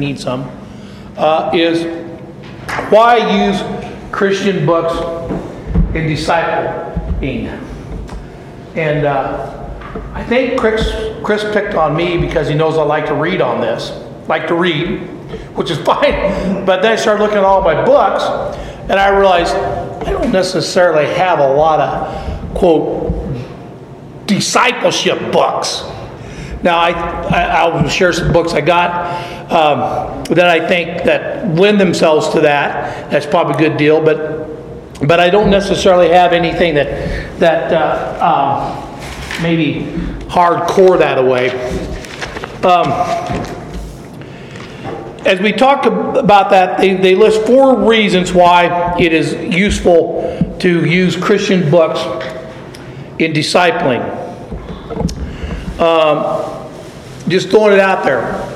you need some, uh, is why use Christian books in discipling? And uh, I think Chris, Chris picked on me because he knows I like to read on this, like to read, which is fine. But then I started looking at all my books, and I realized I don't necessarily have a lot of, quote, discipleship books. Now, I, I, will share some books I got um, that I think that lend themselves to that. That's probably a good deal, but but I don't necessarily have anything that that uh, um, maybe hardcore that away. Um, as we talk about that, they, they list four reasons why it is useful to use Christian books in discipling. Um, just throwing it out there.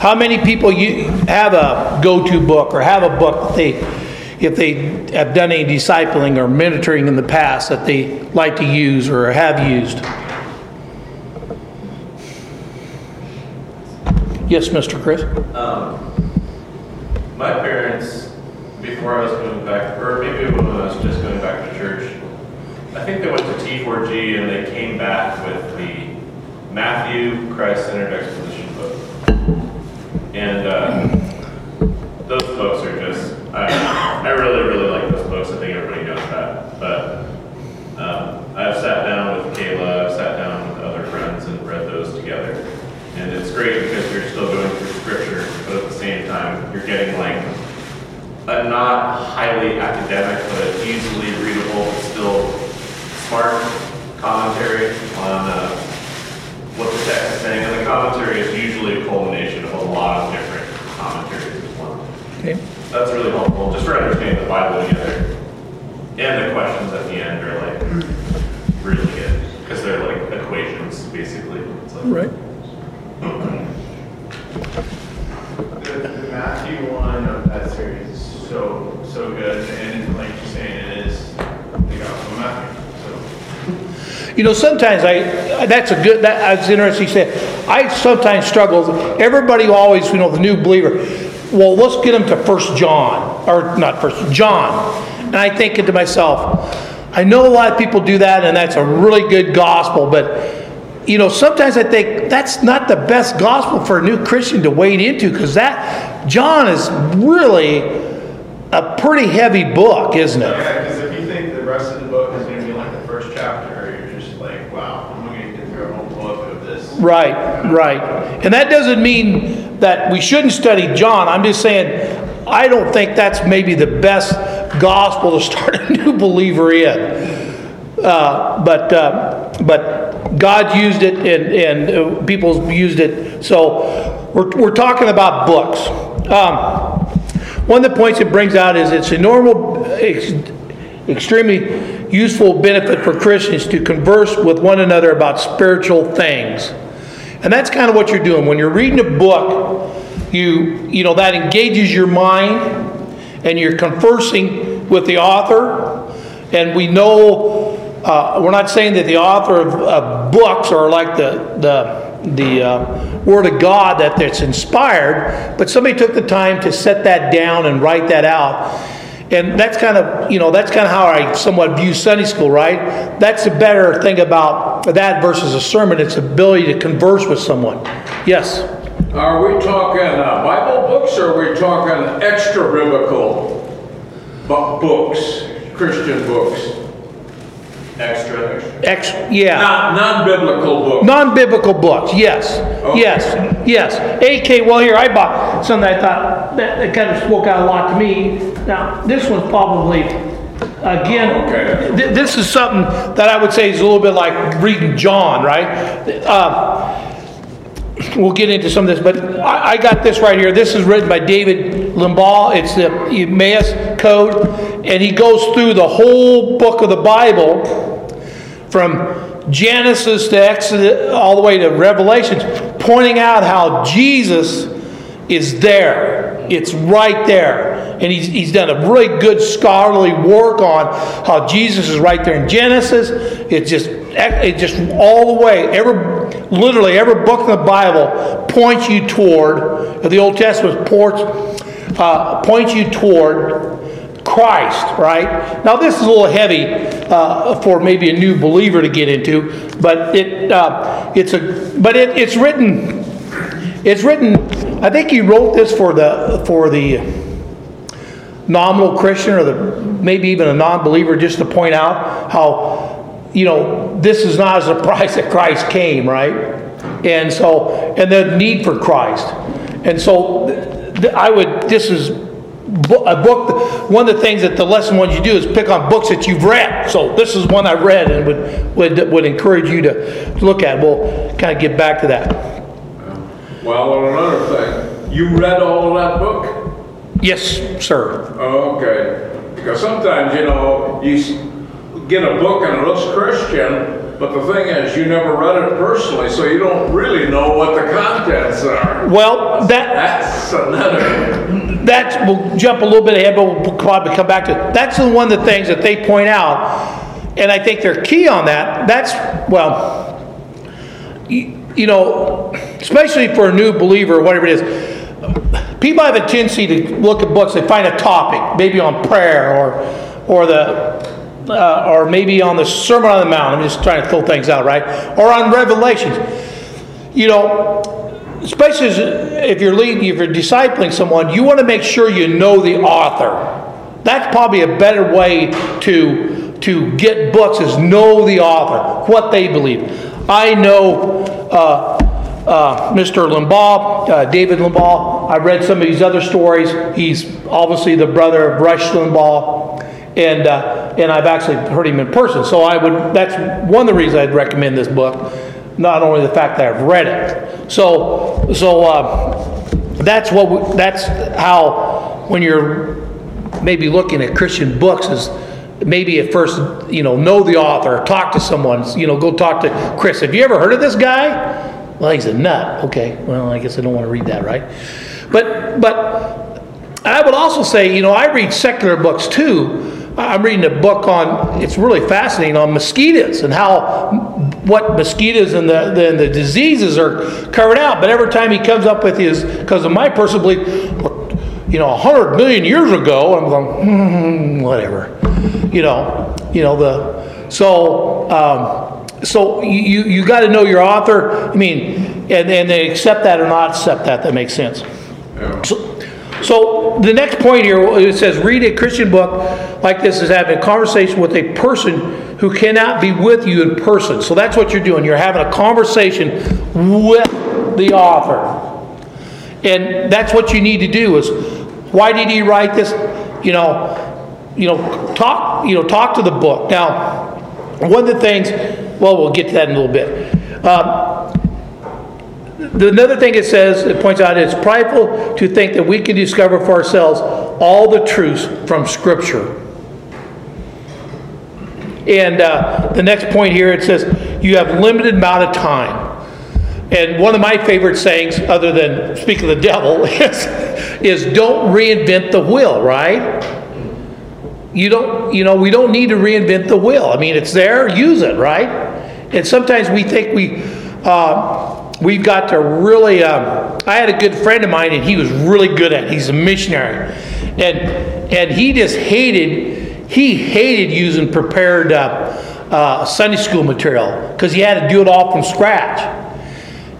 How many people you have a go-to book or have a book that they, if they have done any discipling or mentoring in the past that they like to use or have used? Yes, Mr. Chris. Um, my parents, before I was going back, or maybe when I was just going back to church, I think they went to T4G and they came back with the Matthew Christ-centered exposition. And uh, those books are just, I, I really, really like those books. I think everybody knows that. But um, I've sat down with Kayla, I've sat down with other friends and read those together. And it's great because you're still going through scripture, but at the same time, you're getting like a not highly academic, but easily readable, still smart commentary on uh, what the text is saying. And the commentary is usually a culmination of a lot of different commentaries as well. Okay. That's really helpful, just for understanding the Bible together. And the questions at the end are like really good, because they're like equations, basically. It's like, Right. The, the Matthew one of that series is so, so good, and like you're saying, it is the Gospel of Matthew, so. You know, sometimes I, that's a good, that, that's interesting you said. I sometimes struggle, everybody always, you know, the new believer, well, let's get them to First John, or not First, John. And I think to myself, I know a lot of people do that, and that's a really good gospel, but you know, sometimes I think that's not the best gospel for a new Christian to wade into because that John is really a pretty heavy book, isn't it? Yeah, because if you think the rest of the book is gonna be like the first chapter, you're just like, wow, I'm gonna get through a whole book of this. Right, right. And that doesn't mean that we shouldn't study John. I'm just saying, I don't think that's maybe the best gospel to start a new believer in. Uh, but uh, but God used it and, and uh, people used it. So we're, we're talking about books. Um, one of the points it brings out is it's a normal, ex, extremely useful benefit for Christians to converse with one another about spiritual things. And that's kind of what you're doing. When you're reading a book, you, you know, that engages your mind and you're conversing with the author. And we know, uh, we're not saying that the author of, of books are like the, the, the uh, Word of God that that's inspired, but somebody took the time to set that down and write that out. And that's kind of, you know, that's kind of how I somewhat view Sunday school, right? That's the better thing about that versus a sermon. It's ability to converse with someone. Yes. Are we talking uh, Bible books or are we talking extra biblical books, Christian books? Extra, extra. Ex, yeah. Not non-biblical books. Non-biblical books, yes, yes, yes. AK, well, here, I bought something I thought, that, that kind of spoke out a lot to me. Now, this one's probably, again, Okay. th- this is something that I would say is a little bit like reading John, right? Uh, We'll get into some of this, but I, I got this right here. This is written by David Limbaugh. It's the Emmaus Code, and he goes through the whole book of the Bible from Genesis to Exodus, all the way to Revelations, pointing out how Jesus is there. It's right there. And he's, he's done a really good scholarly work on how Jesus is right there in Genesis. It's just, it just all the way. Every, literally every book in the Bible points you toward, the Old Testament points, uh, points you toward Christ, right? Now this is a little heavy uh, for maybe a new believer to get into, but it uh, it's a but it, it's written it's written. I think he wrote this for the for the nominal Christian or the maybe even a non-believer, just to point out how you know this is not a surprise that Christ came, right? And so and the need for Christ, and so th- th- I would. This is a book. One of the things that the lesson wants you to do is pick on books that you've read. So this is one I read and would would would encourage you to look at. We'll kind of get back to that. Well, another thing, you read all of that book? Yes, sir. Okay, because sometimes, you know, you get a book and it looks Christian, but the thing is, you never read it personally, so you don't really know what the contents are. Well, that That's another, that's we'll jump a little bit ahead, but we'll probably come back to it. that's one of the things that they point out, and I think they're key on that. That's well, you, you know, especially for a new believer or whatever it is. People have a tendency to look at books. They find a topic, maybe on prayer or or the uh, or maybe on the Sermon on the Mount. I'm just trying to throw things out, right? Or on Revelations. You know, especially if you're leading, if you're discipling someone, you want to make sure you know the author. That's probably a better way to to get books is know the author, what they believe. I know uh, uh, Mr. Limbaugh, uh, David Limbaugh. I've read some of his other stories. He's obviously the brother of Rush Limbaugh, and uh, and I've actually heard him in person. So I would. That's one of the reasons I'd recommend this book. Not only the fact that I've read it. So so uh, that's what we, that's how when you're maybe looking at Christian books is maybe at first you know know the author, talk to someone. You know, go talk to Chris. Have you ever heard of this guy? Well, he's a nut. Okay, well, I guess I don't want to read that, right? But but I would also say, you know, I read secular books too. I'm reading a book on, it's really fascinating, on mosquitoes and how, what mosquitoes and the, the, the diseases are covered out. But every time he comes up with his, because of my personal belief, you know, 100 million years ago, I'm going, hmm, whatever. You know, you know, the, so, um, so you, you got to know your author. I mean, and, and they accept that or not accept that, that makes sense. yeah. So, so the next point here, it says, read a Christian book like this is having a conversation with a person who cannot be with you in person. So that's what you're doing. You're having a conversation with the author. And that's what you need to do is, why did he write this? You know, you know, talk, you know, talk to the book. Now, one of the things, well, we'll get to that in a little bit. Um, the, another thing it says, it points out, it's prideful to think that we can discover for ourselves all the truths from Scripture. And uh, the next point here, it says, you have limited amount of time. And one of my favorite sayings, other than speak of the devil, is, is don't reinvent the wheel, right? You don't, you know, we don't need to reinvent the wheel. I mean, it's there, use it, right? And sometimes we think we, uh, we've got to really. Um, I had a good friend of mine, and he was really good at. it. He's a missionary, and and he just hated. He hated using prepared uh, uh, Sunday school material because he had to do it all from scratch.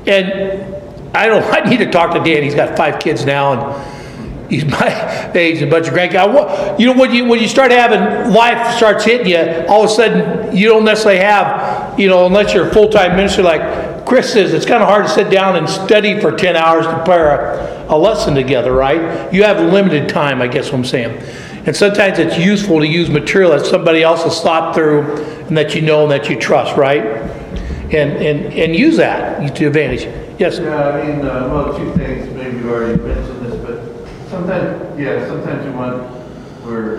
And I don't. I need to talk to Dan. He's got five kids now, and he's my age and a bunch of grandkids. You know, when you when you start having life starts hitting you, all of a sudden you don't necessarily have, you know, unless you're a full time minister like Chris says, it's kind of hard to sit down and study for ten hours to prepare a, a lesson together, right? You have limited time, I guess what I'm saying. And sometimes it's useful to use material that somebody else has thought through and that you know and that you trust, right? And and and use that to advantage. Yes. Yeah, I mean, uh, well, two things, maybe you already mentioned this, but sometimes, yeah, sometimes we want, we're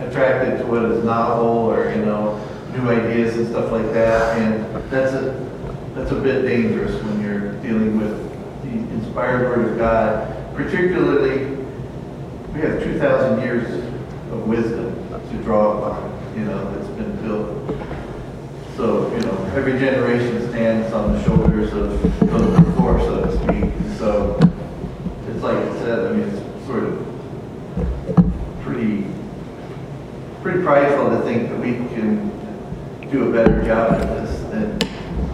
attracted to what is novel or, you know, new ideas and stuff like that, and that's a, that's a bit dangerous when you're dealing with the inspired word of God, particularly, we have two thousand years of wisdom to draw upon, you know, that's been built. So, you know, every generation stands on the shoulders of those before, so to speak. So, it's like it said, I mean, it's sort of pretty, pretty prideful to think that we can do a better job at this than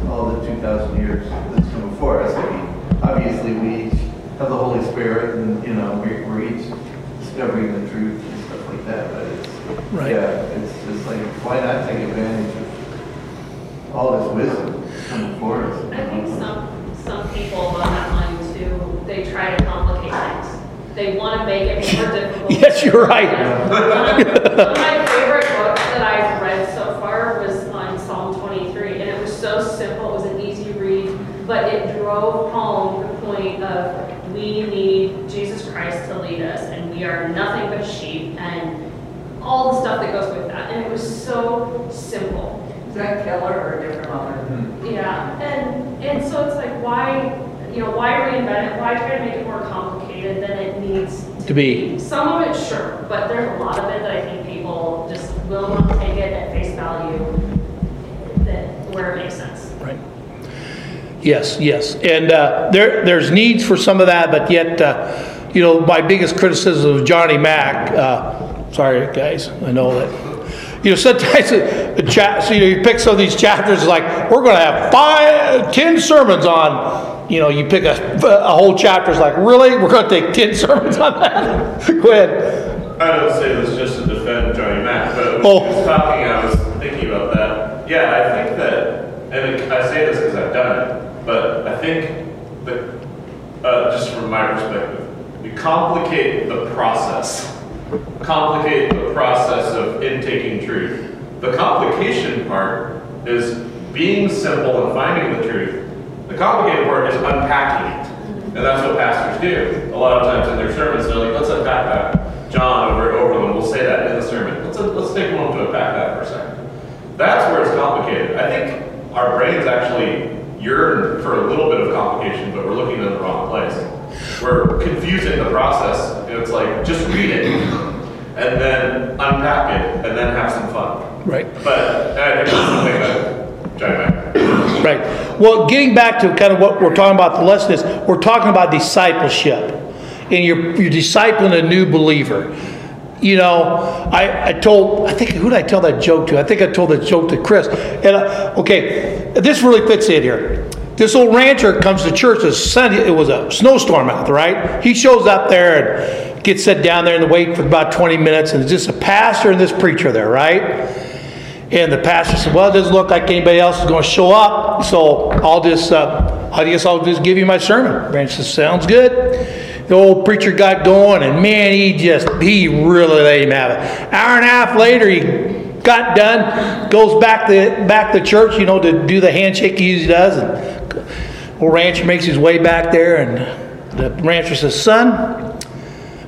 all the 2,000 years that's come before us. I mean, obviously, we each have the Holy Spirit, and, you know, we're we're each discovering the truth and stuff like that, but it's, Right. yeah, it's just like, why not take advantage of all this wisdom coming before us? I think some, some people on that line too, they try to complicate things. They want to make it more difficult. Yes, you're right. Um, One of my favorite books that I've read so far was on Psalm 23, and it was so simple, it was an easy read, but it drove home the point of we need Jesus Christ to lead us, and we are nothing but sheep, and all the stuff that goes with that. And it was so simple. Is that Keller or a different author? Hmm. Yeah, and, and so it's like, why, you know, why reinvent it? Why try to make it more complicated than it needs To be. Some of it, sure, but there's a lot of it that I think people just will not take it at face value, that, where it makes sense. Yes, yes. And uh, there, there's needs for some of that, but yet, uh, you know, my biggest criticism of Johnny Mack, uh, sorry, guys, I know that, you know, sometimes the chat, so you, know, you pick some of these chapters, like, we're going to have five, ten sermons on, you know, you pick a, a whole chapter, it's like, really? We're going to take ten sermons on that? Go ahead. I don't say this just to defend Johnny Mack, but Oh. was talking, I was thinking about that. Yeah, I think that, and I say this because I've done it, but I think that, uh, just from my perspective, you complicate the process. Complicate the process of intaking truth. The complication part is being simple and finding the truth. The complicated part is unpacking it. And that's what pastors do. A lot of times in their sermons, they're like, let's unpack that. John over at Overland will say that in the sermon. Let's, let's take a moment to unpack that for a second. That's where it's complicated. I think our brains actually yearn for a little bit of complication, but we're looking in the wrong place. We're confusing the process, it's like, just read it, and then unpack it, and then have some fun. Right. But uh, I think that's the thing that Right. Well, getting back to kind of what we're talking about the lesson is, we're talking about discipleship. And you're, you're discipling a new believer. You know, I, I told, I think, who did I tell that joke to? I think I told that joke to Chris. And, uh, okay, this really fits in here. This old rancher comes to church. It was a snowstorm out right? He shows up there and gets set down there and wait for about 20 minutes, and it's just a pastor and this preacher there, right? And the pastor said, "Well, it doesn't look like anybody else is going to show up, so I'll just, uh, I guess I'll just give you my sermon." Rancher says, "Sounds good." The old preacher got going, and man, he just, he really let him have it. Hour and a half later, he got done, goes back to back to church, you know, to do the handshake he usually does, and old rancher makes his way back there, and the rancher says, "Son,"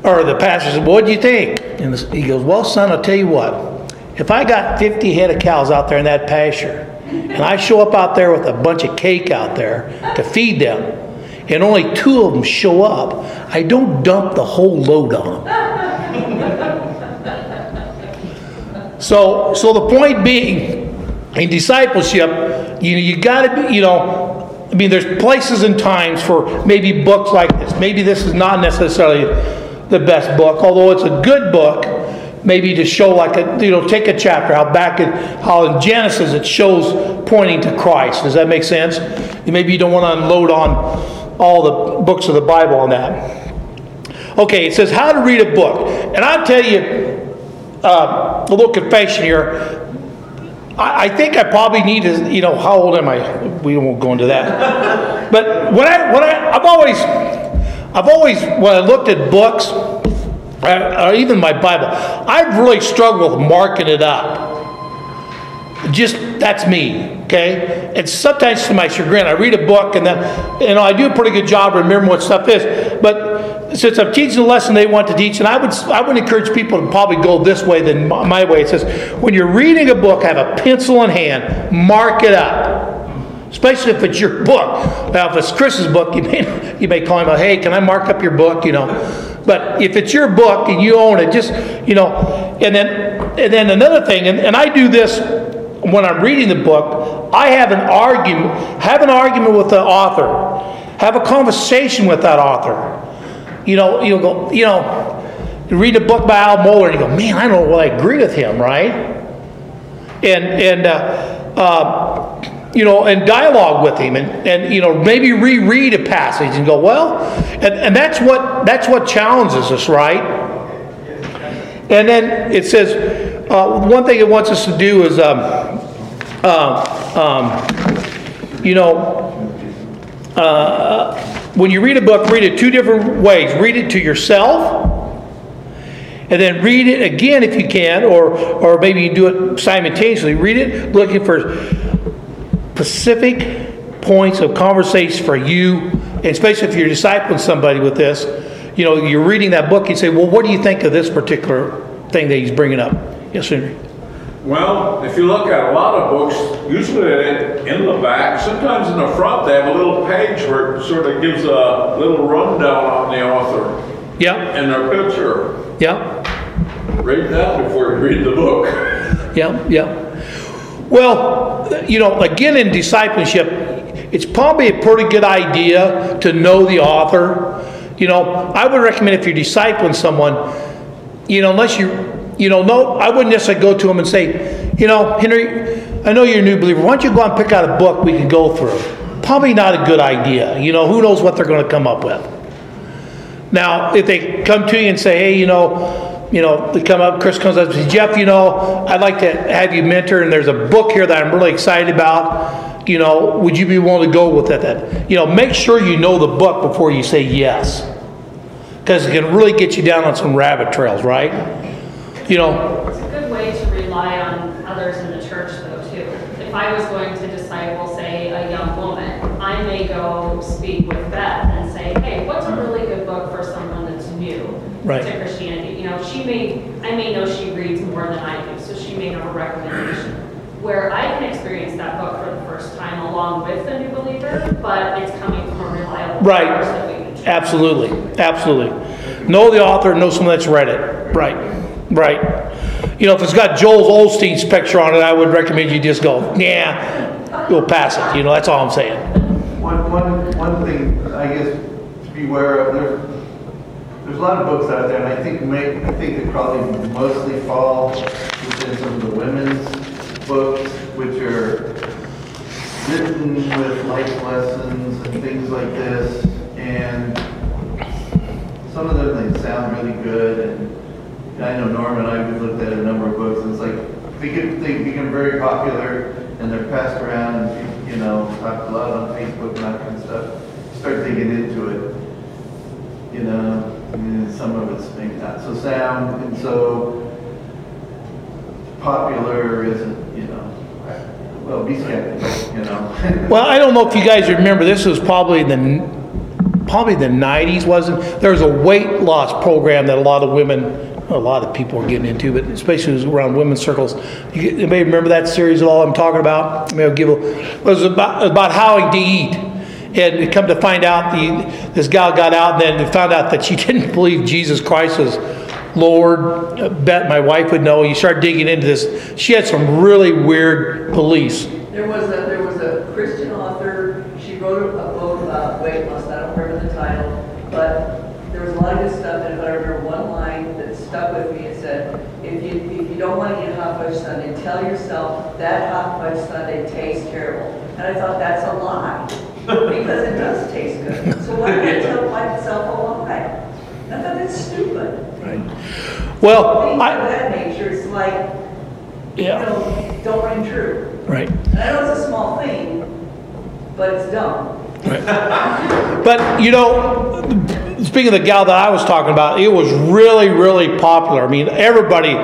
or the pastor says, "What do you think?" And he goes, "Well, son, I'll tell you what." If I got 50 head of cows out there in that pasture, and I show up out there with a bunch of cake out there to feed them, and only two of them show up, I don't dump the whole load on them. So, so the point being, in discipleship, you you got to be, you know, I mean, there's places and times for maybe books like this. Maybe this is not necessarily the best book, although it's a good book. Maybe to show like a, you know, take a chapter, how back in, how in Genesis it shows pointing to Christ. Does that make sense? Maybe you don't want to unload on all the books of the Bible on that. Okay, it says how to read a book. And I'll tell you uh, a little confession here. I, I think I probably need to, you know, how old am I? We won't go into that. But when I, when I, I've always, I've always, when I looked at books, uh, or even my Bible, I've really struggled with marking it up just that's me okay? And sometimes to my chagrin i read a book and then you know i do a pretty good job remembering what stuff is. But since i'm teaching the lesson they want to teach and i would i would encourage people to probably go this way than my my way. It says when you're reading a book have a pencil in hand mark it up. Especially if it's your book. Now if it's chris's book you may you may call him hey can i mark up your book? You know? But if it's your book and you own it just you know and then and then another thing and, and i do this when I'm reading the book, I have an argument, have an argument with the author, have a conversation with that author. You know, you'll go, you know, you read a book by Al Mohler and you go, man, I don't know what I agree with him, right? And and uh, uh, you know, and dialogue with him, and and you know, maybe reread a passage and go, well, and, and that's what that's what challenges us, right? And then it says, uh, one thing it wants us to do is, um, uh, um, you know, uh, when you read a book, read it two different ways. Read it to yourself, and then read it again if you can, or or maybe you do it simultaneously. Read it looking for specific points of conversation for you, especially if you're discipling somebody with this. You know, you're reading that book, you say, "Well, what do you think of this particular thing that he's bringing up?" Yes, Henry. Well, if you look at a lot of books, usually in the back, sometimes in the front, they have a little page where it sort of gives a little rundown on the author Yeah, and their picture. yeah. Read that before you read the book. Yeah, yeah. Well, you know, again, in discipleship, it's probably a pretty good idea to know the author. You know, I would recommend if you're discipling someone, you know, unless you, you know, no, I wouldn't necessarily go to him and say, you know, Henry, I know you're a new believer. Why don't you go and pick out a book we can go through? Probably not a good idea. You know, who knows what they're going to come up with. Now, if they come to you and say, hey, you know, you know, they come up, Chris comes up and says, Jeff, you know, I'd like to have you mentor, and there's a book here that I'm really excited about. You know, would you be willing to go with that? That you know, make sure you know the book before you say yes, because it can really get you down on some rabbit trails, right? You know, It's a good way to rely on others in the church though too. If I was going to disciple, say, a young woman, I may go speak with Beth and say, hey, what's a really good book for someone that's new Right. to Christianity? You know, she may, I may know she reads more than I do, so she may have a recommendation. Where I can experience that book for the first time along with the new believer, but it's coming from a reliable Right. source that we can trust. Absolutely, absolutely. Know the author, know someone that's read it. Right, right. You know, if it's got Joel Osteen's picture on it, I would recommend you just go, yeah, we'll pass it. You know, that's all I'm saying. One, one, one thing, I guess, to be aware of, there's, there's a lot of books out there, and I think may, I think they probably mostly fall within some of the women's books, which are written with life lessons and things like this, and some of them, they sound really good, and I know Norm and I, we've looked at a number of books, and it's like, they get, they become very popular, and they're passed around, and, you know, talked a lot on Facebook and that kind of stuff. Start digging into it, you know, and some of it's maybe not so sound, and so popular isn't, you know, well, be you know. Well, I don't know if you guys remember, this was probably the probably the 90s, wasn't there was a weight loss program that a lot of women, a lot of people are getting into, but especially around women's circles. You, may remember that series at all I'm talking about? Maybe I'll give a, it was about, about how to eat. And come to find out, the, this gal got out, and then found out that she didn't believe Jesus Christ was Lord. I bet my wife would know. You start digging into this. She had some really weird beliefs. There was a, there was a Christian author, she wrote a book about weight loss, I don't remember the title, but there was a lot of good stuff in it, but I remember one line that stuck with me, it said, if you, if you don't want to eat hot fudge sundae, tell yourself that hot fudge sundae tastes terrible. And I thought, that's a lie, because it does taste good. So why not tell myself a lie? I thought, that's stupid. Right. Well, Things of that nature, it's like, you know, don't ring true. right. And I know it's a small thing, but it's dumb. Right. But you know, speaking of the gal that I was talking about, it was really, really popular. I mean, everybody,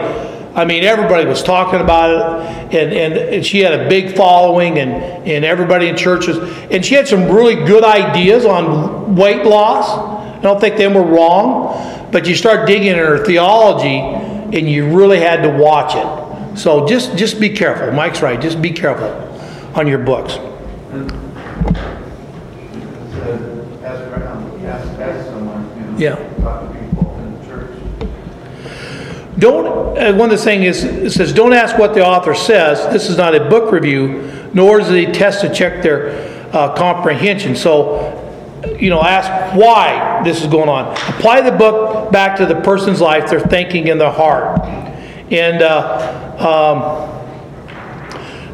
I mean, everybody was talking about it, and, and, and she had a big following, and, and everybody in churches, and she had some really good ideas on weight loss. I don't think them were wrong, but you start digging in her theology, and you really had to watch it. So just just be careful. Mike's right. Just be careful on your books. to ask around, ask, ask someone, you know. Yeah. Talk to people in the church. Don't, uh, one of the things is, it says, don't ask what the author says. This is not a book review, nor is it a test to check their uh, comprehension. So, you know, ask why this is going on. Apply the book back to the person's life, their thinking, and their heart. And, uh, um,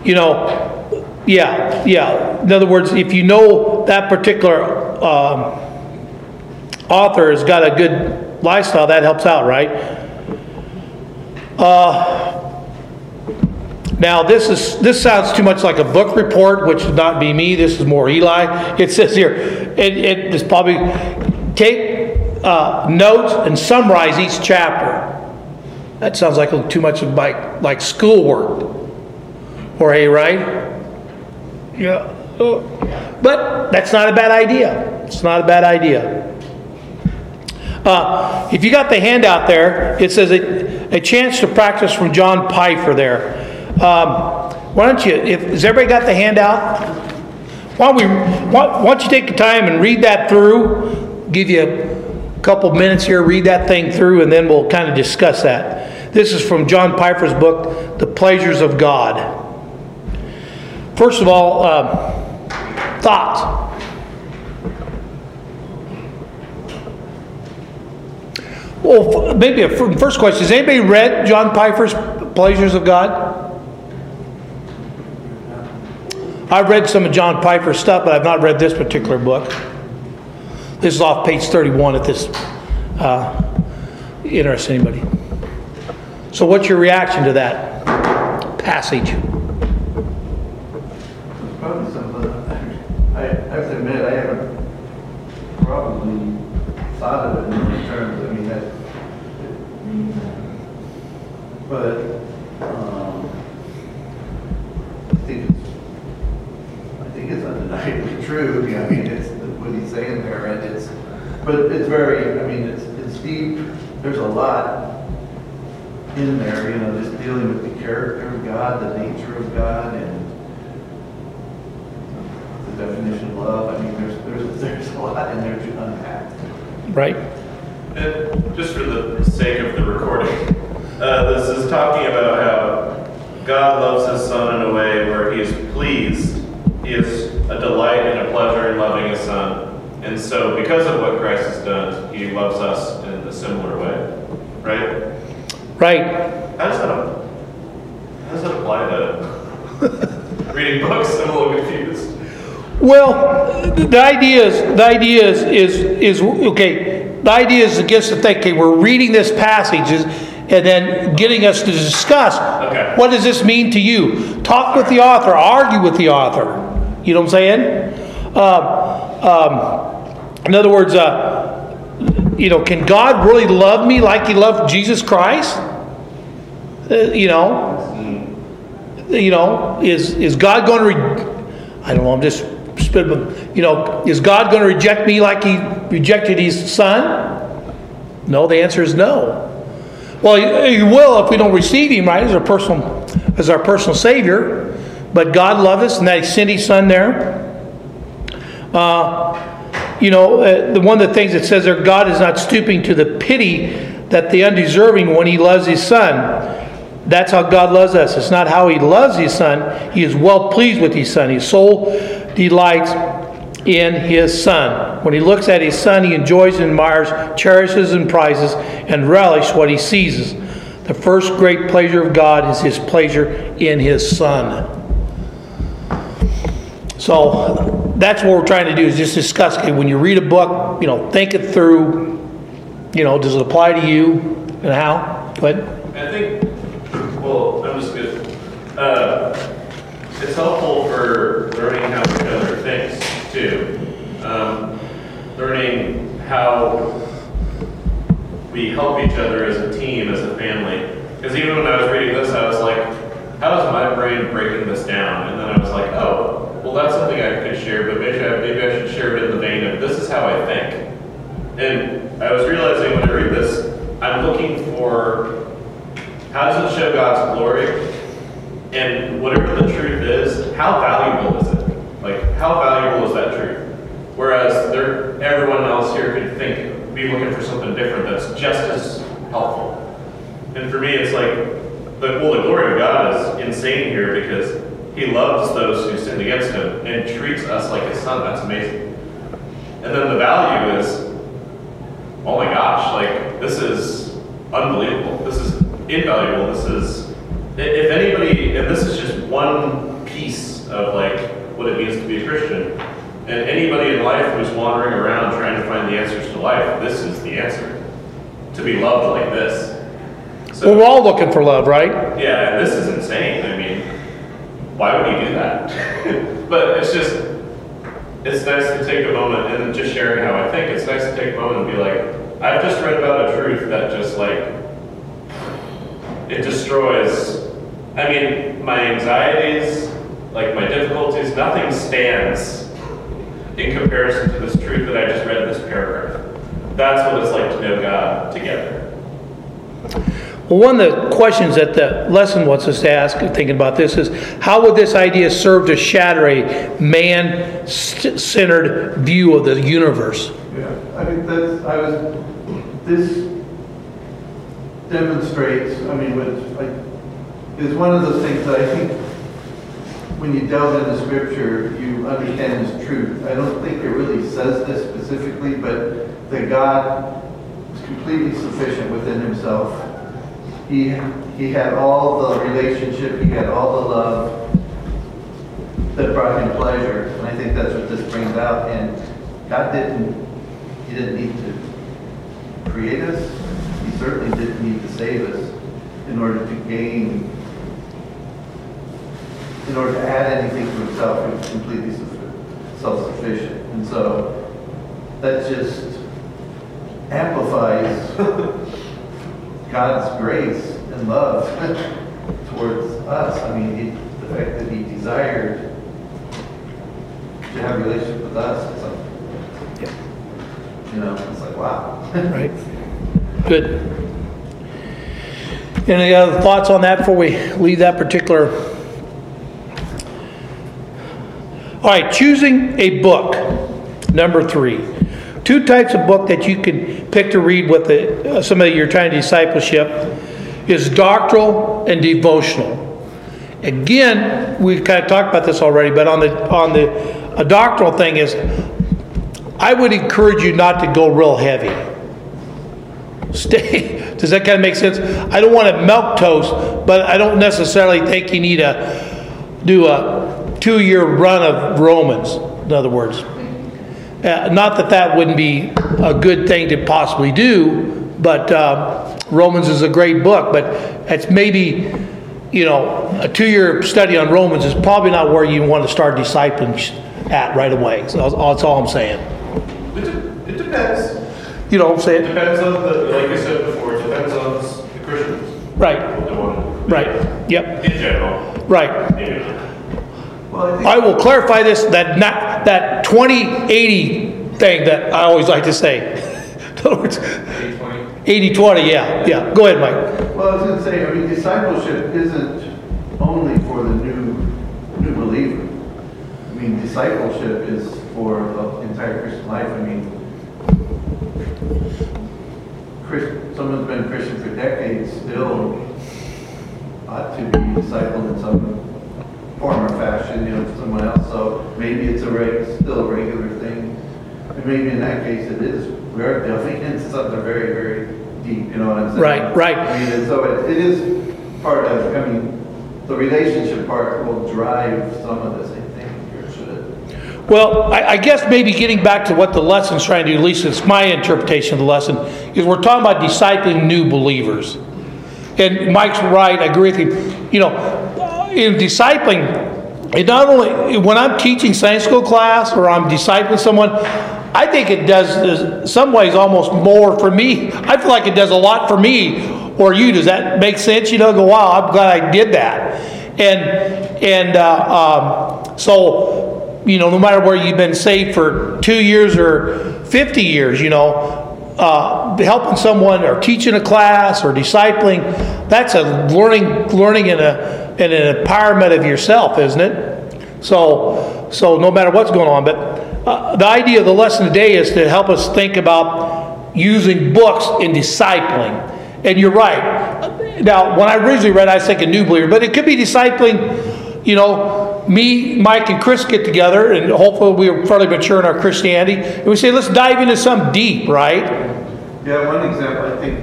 you know, yeah, yeah. In other words, if you know that particular um, author has got a good lifestyle, that helps out, right? Uh, now, this is this sounds too much like a book report, which would not be me. This is more Eli. It says here, it, it is probably take uh, notes and summarize each chapter. That sounds like too much of like like schoolwork. Or hey, right? Yeah. But that's not a bad idea. It's not a bad idea. Uh, if you got the handout there, it says a, a chance to practice from John Piper there. Um, why don't you, if, has everybody got the handout? Why don't we, why, why don't you take the time and read that through? Give you a couple minutes here, read that thing through, and then we'll kind of discuss that. This is from John Piper's book, The Pleasures of God. First of all, uh, thoughts. Well, maybe a first question: Has anybody read John Piper's *Pleasures of God*? I've read some of John Piper's stuff, but I've not read this particular book. This is off page thirty-one. If this uh, interests anybody. So, what's your reaction to that passage? Probably something, I, I have to admit, I haven't probably thought of it in those terms, I mean, that, but, um, I think it's, I think it's undeniably true, Yeah, I mean, it's, what he's saying there, and it's, but it's very, I mean, it's, it's deep, there's a lot in there, you know, just dealing with the character of God, the nature of God, and the definition of love. I mean, there's, there's, there's a lot in there to unpack. Right? And just for the sake of the recording, uh, this is talking about how God loves his son in a way where he is pleased. He is a delight and a pleasure in loving his son. And so, because of what Christ has done, he loves us in a similar way. Right? Right. How does that, how does that apply to reading books? I'm a little confused. Well, the idea is, the idea is, is, is okay, the idea is against the thinking, we're reading this passage and then getting us to discuss, Okay. what does this mean to you? Talk with the author, argue with the author. You know what I'm saying? Um, um, in other words, uh, you know, can God really love me like he loved Jesus Christ? Uh, you know, you know, is, is God going to, re- I don't know, I'm just spitting, you know, is God going to reject me like he rejected his son? No, the answer is no. Well, he he will if we don't receive him, right, as our personal, as our personal Savior. But God loved us and that he sent his son there. Uh, you know, uh, the one of the things that says there, God is not stooping to the pity that the undeserving when he loves his son. That's how God loves us. It's not how He loves His Son. He is well pleased with His Son. His soul delights in His Son. When He looks at His Son, He enjoys and admires, cherishes and prizes, and relishes what He sees. The first great pleasure of God is His pleasure in His Son. So that's what we're trying to do is just discuss. Okay, when you read a book, you know, think it through. You know, does it apply to you and how? Go ahead. I think, well, I'm just good. Uh, it's helpful for learning how each other thinks too. Um, learning how we help each other as a team, as a family. Because even when I was reading this, I was like, how is my brain breaking this down? And then I was like, oh, well, that's something I could share, but maybe I, maybe I should share it in the vein of this is how I think. And I was realizing when I read this, I'm looking for how does it show God's glory? And whatever the truth is, how valuable is it? Like, how valuable is that truth? Whereas there, everyone else here could think, be looking for something different that's just as helpful. And for me, it's like, the, well, the glory of God is insane here because he loves those who sinned against him and treats us like his son. That's amazing. And then the value is, oh my gosh, like, this is unbelievable. This is invaluable. This is, if anybody, and this is just one piece of like what it means to be a Christian. And anybody in life who's wandering around trying to find the answers to life, this is the answer. To be loved like this. So- Well, we're all looking for love, right? yeah, this is insane. I mean, why would you do that? but it's just, it's nice to take a moment and just sharing how I think. It's nice to take a moment and be like, I've just read about a truth that just like, it destroys. I mean, my anxieties, like my difficulties, nothing stands in comparison to this truth that I just read in this paragraph. That's what it's like to know God together. Well, one of the questions that the lesson wants us to ask, thinking about this, is how would this idea serve to shatter a man centered view of the universe? Yeah, I mean, that's, I was, this demonstrates, I mean, what, like, is one of those things that I think when you delve into scripture, you understand this truth. I don't think it really says this specifically, but that God is completely sufficient within himself. He, he had all the relationship, he had all the love that brought him pleasure, and I think that's what this brings out, and God didn't, he didn't need to create us, he certainly didn't need to save us in order to gain, in order to add anything to himself, he was completely self-sufficient, and so that just amplifies God's grace and love towards us. I mean, he, the fact that he desired to have a relationship with us, it's like, you know, it's like, wow. Right? Good. Any other thoughts on that before we leave that particular? All right, choosing a book, number three. Two types of book that you can pick to read with the, uh, somebody you're trying discipleship is doctrinal and devotional. Again, we've kind of talked about this already, but on the on the a doctrinal thing is, I would encourage you not to go real heavy. Stay. Does that kind of make sense? I don't want to milk toast, but I don't necessarily think you need to do a two-year run of Romans. In other words, uh, not that that wouldn't be a good thing to possibly do, but uh, Romans is a great book. But it's maybe, you know, a two-year study on Romans is probably not where you want to start discipling at right away. So that's all, I'm saying. It, de- it depends. You know what I'm saying? It depends on the, like I said before, it depends on the Christians. Right. What they want. Right. Yep. In general. Right. Yeah. I. Will clarify this, that not, that 20-80 thing that I always like to say. In other 80-20, yeah, yeah. Go ahead, Mike. Well, I was gonna say, I mean, discipleship isn't only for the new, new believer. I mean, discipleship is for the entire Christian life. I mean, Chris, someone's been Christian for decades, still ought to be discipled in some form or fashion, you know, someone else. So maybe it's a reg, still a regular thing. And maybe in that case it is, we are delving into something very, very deep, you know what I'm saying? Right, right. I mean, and so it, it is part of, I mean, the relationship part will drive some of this, I think, or should it? Well, I, I guess maybe getting back to what the lesson's trying to do, at least it's my interpretation of the lesson, is we're talking about discipling new believers. And Mike's right, I agree with him. You know, in discipling, it not only, when I'm teaching Sunday school class or I'm discipling someone, I think it does, some ways, almost more for me. I feel like it does a lot for me or you. Does that make sense? You know, go, wow, I'm glad I did that. And, and, uh, um, so, you know, no matter where you've been saved for two years or 50 years, you know, uh, helping someone or teaching a class or discipling, that's a learning, learning and, a, and an empowerment of yourself, isn't it? So, so no matter what's going on, but uh, the idea of the lesson today is to help us think about using books in discipling. And you're right. now, when I originally read, I was thinking new believer, but it could be discipling, you know, me, Mike, and Chris get together, and hopefully we're fairly mature in our Christianity, and we say, let's dive into some deep, right? Yeah, one example, I think,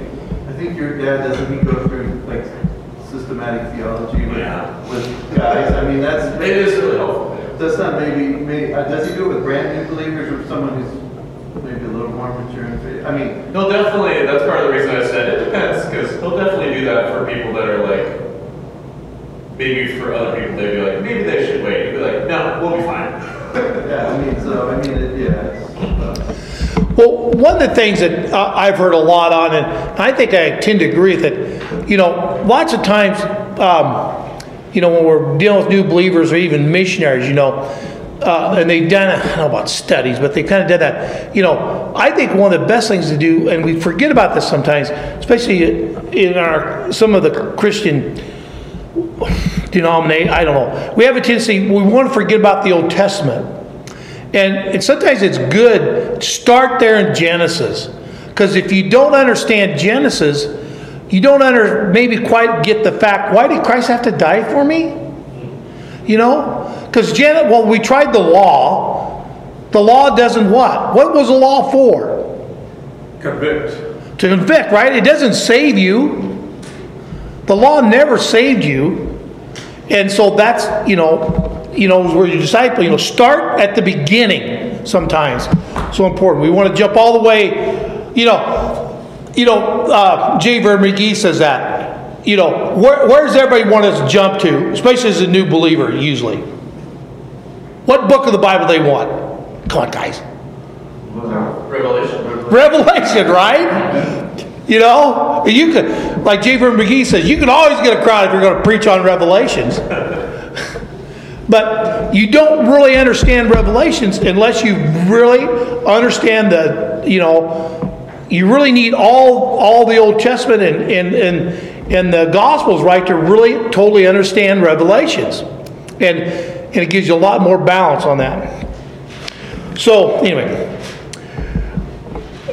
I think your dad, doesn't he go through like systematic theology with, Yeah. with guys? I mean, that's. It is really helpful. That's not maybe, maybe, uh, does he do it with brand new believers or someone who's maybe a little more mature in faith? I mean, He'll definitely, that's part of the reason I said it depends, because he'll definitely do that for people that are like, maybe for other people, they'd be like, maybe they should wait. He'd be like, no, we'll be fine. yeah, I mean, so, I mean, it- yeah. uh, Well, one of the things that uh, I've heard a lot on, and I think I tend to agree with it, you know, lots of times, um, you know, when we're dealing with new believers or even missionaries, you know, uh, and they've done, I don't know about studies, but they kind of did that. You know, I think one of the best things to do, and we forget about this sometimes, especially in our some of the Christian denominate, I don't know. We have a tendency, we want to forget about the Old Testament. And, and sometimes it's good, start there in Genesis. Because if you don't understand Genesis, you don't under, maybe quite get the fact, why did Christ have to die for me? You know? Because Janet, well, we tried the law. The law doesn't what? What was the law for? Convict. To convict, right? It doesn't save you. The law never saved you. And so that's, you know, you know, where your disciple, you know, start at the beginning sometimes. So important. We want to jump all the way, you know, you know, uh, J. Vern McGee says that. You know, where, where does everybody want us to jump to, especially as a new believer, usually? What book of the Bible they want? Come on, guys. Revelation. Revelation, right? You know, you could, like J. Vernon McGee says, you can always get a crowd if you're going to preach on Revelations. but you don't really understand Revelations unless you really understand the, you know, you really need all all the Old Testament and and and, and the Gospels, right, to really totally understand Revelations, and and it gives you a lot more balance on that. So anyway.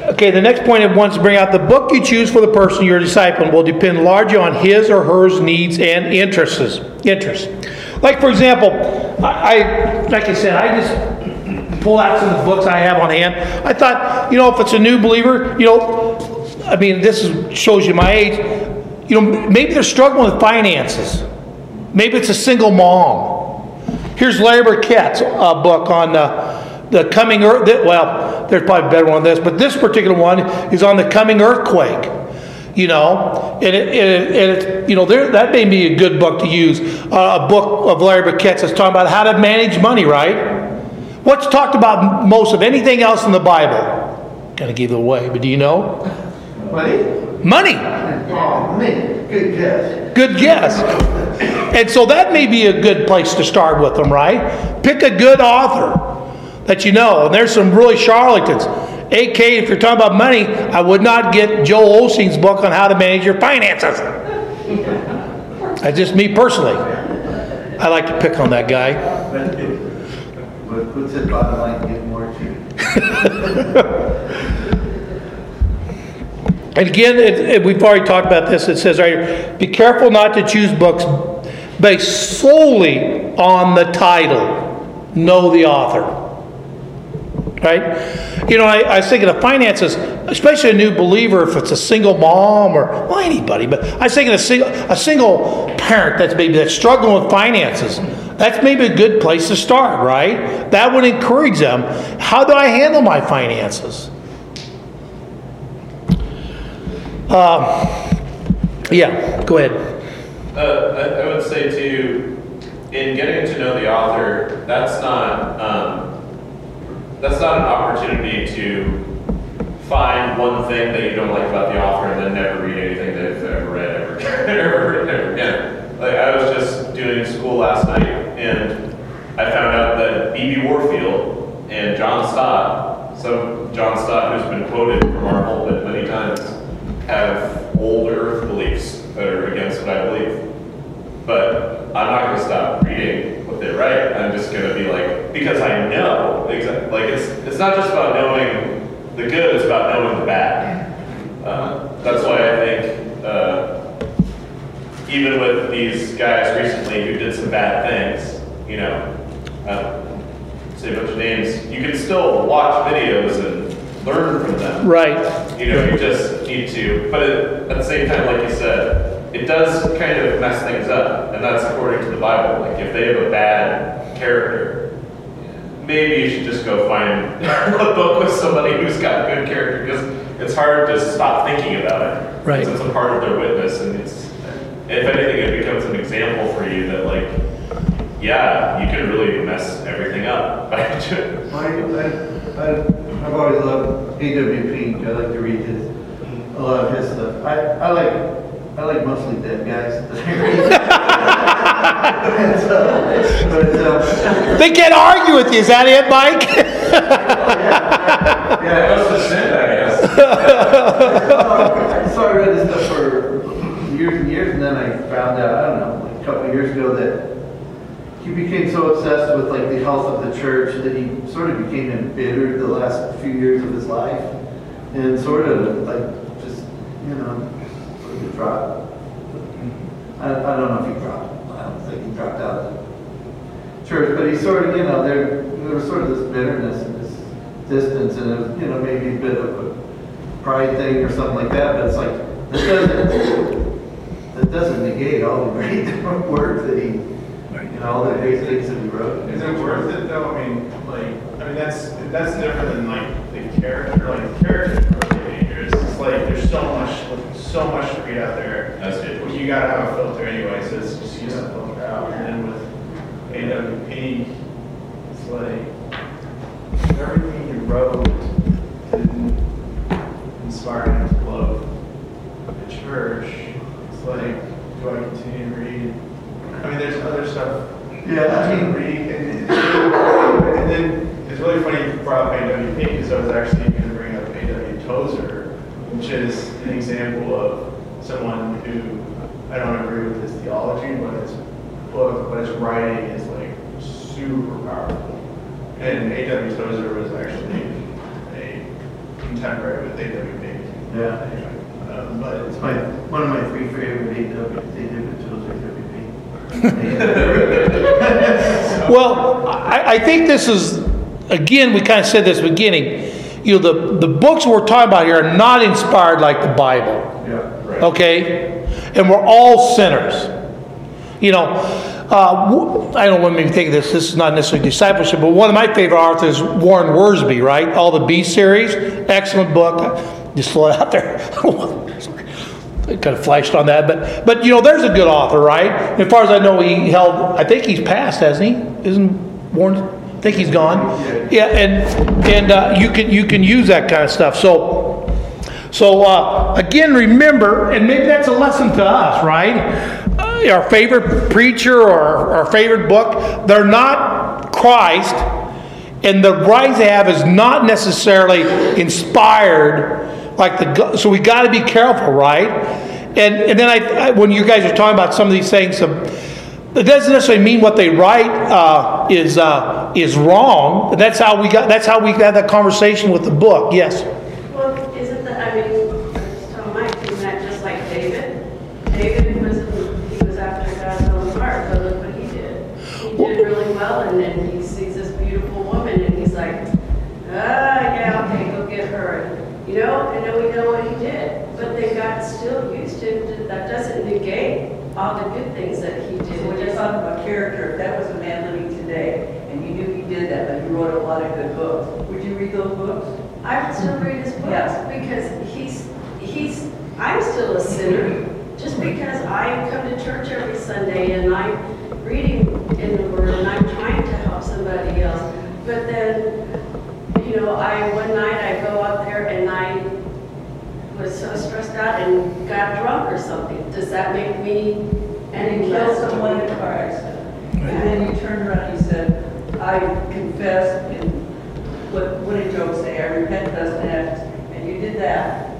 Okay, the next point it wants to bring out the book you choose for the person you're discipling will depend largely on his or her needs and interests. Interests. Like for example, I, like I said, I just pull out some of the books I have on hand. I thought, you know, if it's a new believer, you know, I mean, this is, shows you my age. You know, maybe they're struggling with finances. Maybe it's a single mom. Here's Larry Burkett's uh, book on uh, the coming earth. Well, there's probably a better one than this, but this particular one is on the coming earthquake. You know, and it, and it, and it you know, there, that may be a good book to use. Uh, a book of Larry Burkett's that's talking about how to manage money, right? What's talked about most of anything else in the Bible? Kind of give it away, but do you know? Money? Money. Oh, man, good guess. Good guess. And so that may be a good place to start with them, right? Pick a good author that you know. And there's some really charlatans. AK, if you're talking about money, I would not get Joel Osteen's book on how to manage your finances. That's just me personally. I like to pick on that guy. Puts it bottom line, get more. And again, it, it- we've already talked about this. It says right here, be careful not to choose books based solely on the title. Know the author. Right? You know, I, I was thinking of finances, especially a new believer, if it's a single mom or, well, anybody, but I was thinking a single, a single parent that's maybe that's struggling with finances. That's maybe a good place to start, right? That would encourage them. How do I handle my finances? Yeah, go ahead. Uh, I, I would say too, in getting to know the author, that's not um, that's not an opportunity to find one thing that you don't like about the author and then never read anything they've ever read ever, ever, ever again. Like I was just doing school last night and I found out that B.B. Warfield and John Stott, some John Stott who's been quoted from our pulpit many times, have old earth beliefs that are against what I believe. But I'm not going to stop reading write. I'm just going to be like, because I know, exactly, like it's, it's not just about knowing the good, it's about knowing the bad. Uh, that's why I think uh, even with these guys recently who did some bad things, you know, uh, say a bunch of names, you can still watch videos and learn from them. Right. You know, you just need to, but at the same time, like you said, it does kind of mess things up, and that's according to the Bible. Like if they have a bad character, maybe you should just go find a book with somebody who's got good character because it's hard to stop thinking about it. Right. Because it's a part of their witness, and it's, if anything, it becomes an example for you that like, yeah, you can really mess everything up by. I, I, I- I've always loved A.W. Pink, I like to read his, a lot of his stuff. I, I like, I like mostly dead guys. that I read. And so- But, uh, They can't argue with you. Is that it, Mike? That yeah, was the sin, I guess. so I read this stuff for years and years, and then I found out, I don't know, like a couple of years ago that he became so obsessed with like the health of the church that he sort of became embittered the last few years of his life, and sort of like just, you know, sort of dropped. I, I don't know if he dropped, I don't think he dropped out of the church, but he sort of, you know, there, there was sort of this bitterness and this distance, and it was, you know, maybe a bit of a pride thing or something like that, but it's like, that doesn't, that doesn't negate all the great work that he, you know, all the great things that he wrote. Is it worth it though? I mean, like, I mean, that's, that's different than like the character, like the character is really dangerous. It's like, there's so much, so much to read out there. That's it. You gotta have a filter anyway, so it's just use that filter out. And then with AWP, it's like, everything you wrote didn't inspire him to love the church. It's like, do I continue to read? I mean, there's other stuff Yeah, I mean, read, and, and then it's really funny you brought up A.W. Pink because I was actually going to bring up A.W. Tozer, which is an example of someone who I don't agree with his theology, but his book, but his writing is like super powerful. And A.W. Tozer was actually a contemporary with A.W. Pink. Yeah. Anyway, um, but it's my, one of my three favorite AW, AW tools, Well, I, I think this is, again, we kind of said this beginning. You know, the, the books we're talking about here are not inspired like the Bible. Yeah. okay? And we're all sinners. You know, uh, I don't want me to think this, this is not necessarily discipleship, but one of my favorite authors is Warren Wiersbe, right? All the Be series, excellent book. Just throw it out there. It kind of flashed on that, but but you know, there's a good author, right? As far as I know, he held. I think he's passed, hasn't he? Isn't Warren? I think he's gone. Yeah, and and uh, you can you can use that kind of stuff. So so uh, again, remember, and maybe that's a lesson to us, right? Uh, our favorite preacher or our favorite book, they're not Christ, and the writings they have is not necessarily inspired like the. So we got to be careful, right? And and then I, I when you guys are talking about some of these things. Um, it doesn't necessarily mean what they write uh, is uh, is wrong. That's how we got. That's how we had that conversation with the book. Yes. Well, isn't that, I mean, so Mike, isn't that just like David? David was, he was after God's own heart, but look what he did. He did really well, and then he sees this beautiful woman, and he's like, ah, yeah, okay, go get her. You know, and then we know what he did, but then God still used him, to- that doesn't negate all the good things that he did. So when you're talking about character, if that was a man living today, and you knew he did that, but he wrote a lot of good books, would you read those books? I would still read his books Yeah. because he's, he's, I'm still a sinner. Just because I come to church every Sunday and I'm reading in the Word and I'm trying to help somebody else. But then, you know, I, one night I go out there and I was so stressed out and got drunk or something. Does that make me And he killed someone in a car accident. And then he turned around and you said, I confess, and what, what did Job say? I repent, doesn't act, and you did that.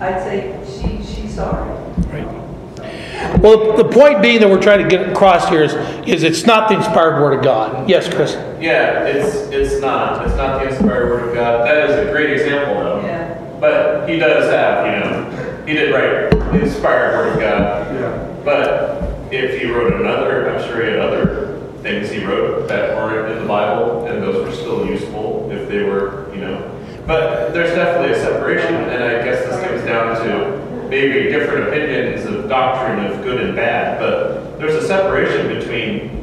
I'd say she, she's sorry. Right. Well, the point being that we're trying to get across here is, is it's not the inspired word of God. Yes, Chris. Yeah, it's it's not. It's not the inspired word of God. That is a great example, though. Yeah. But he does have, you know, he did write the inspired word of God. Yeah. But if he wrote another, I'm sure he had other things he wrote that weren't in the Bible, and those were still useful if they were, you know. But there's definitely a separation, and I guess this comes down to maybe different opinions of doctrine of good and bad, but there's a separation between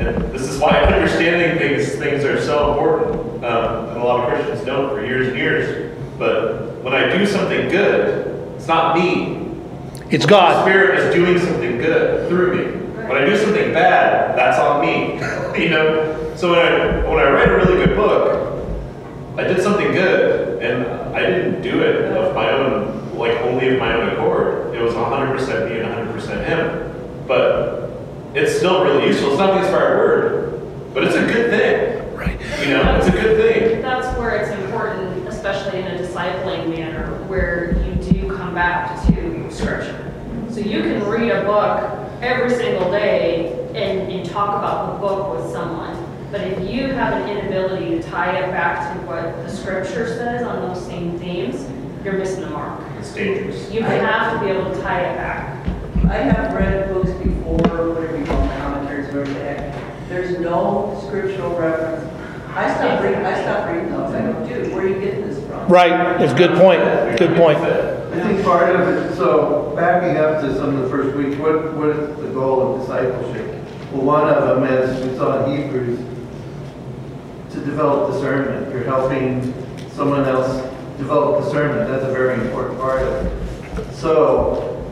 and this is why understanding things things are so important. Um, and a lot of Christians don't for years and years. But when I do something good, it's not me. It's God. The God. Spirit is doing something good through me. When I do something bad, that's on me. you know. So when I when I write a really good book, I did something good, and I didn't do it of my own, like only of my own accord. It was 100% me and 100% him. But it's still really useful. It's not the inspired word, but it's a good thing. Right. You know, it's a good thing. That's where it's important, especially in a discipling manner, where you do come back to scripture. So you can read a book every single day and, and talk about the book with someone. But if you have an inability to tie it back to what the scripture says on those same themes, you're missing the mark. It's dangerous. You have to be able to tie it back. I have read books before, whatever you call them, commentaries, whatever the heck. There's no scriptural reference. I stopped reading, I stopped reading those. I go, dude, where are you getting this from? Right. It's a good point. Good point. I think part of it, so backing up to some of the first week, what, what is the goal of discipleship? Well, one of them, as we saw in Hebrews, to develop discernment. You're helping someone else develop discernment. That's a very important part of it. So,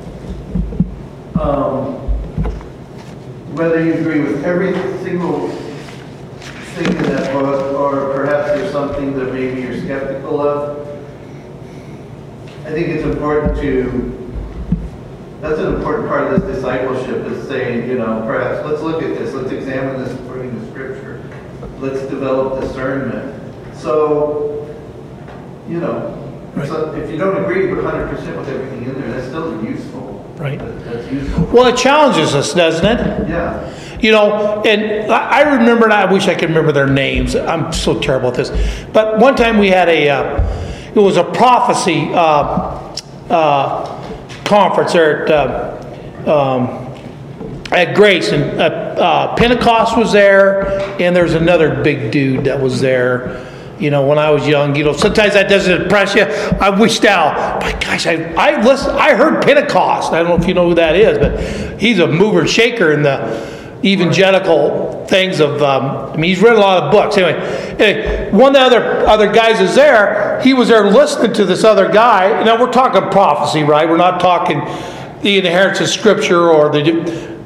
um, whether you agree with every single thing in that book, or perhaps there's something that maybe you're skeptical of, I think it's important to, that's an important part of this discipleship, is saying, you know, perhaps, let's look at this, let's examine this according to Scripture. Let's develop discernment. So, you know, so if you don't agree with hundred percent with everything in there, that's still useful. Right. That's useful. Well, it challenges us, doesn't it? Yeah. You know, and I I remember, and I wish I could remember their names. I'm so terrible at this. But one time we had a, uh, it was a prophecy uh, uh, conference there at, uh, um, at Grace, and uh, uh, Pentecost was there, and there's another big dude that was there. You know, when I was young, you know, sometimes that doesn't impress you. I wish now, my gosh, I I listen, I heard Pentecost. I don't know if you know who that is, but he's a mover shaker in the evangelical things of. Um, I mean, he's written a lot of books. Anyway, anyway, one of the other other guys is there. He was there listening to this other guy. Now we're talking prophecy, right? We're not talking the inheritance of Scripture or the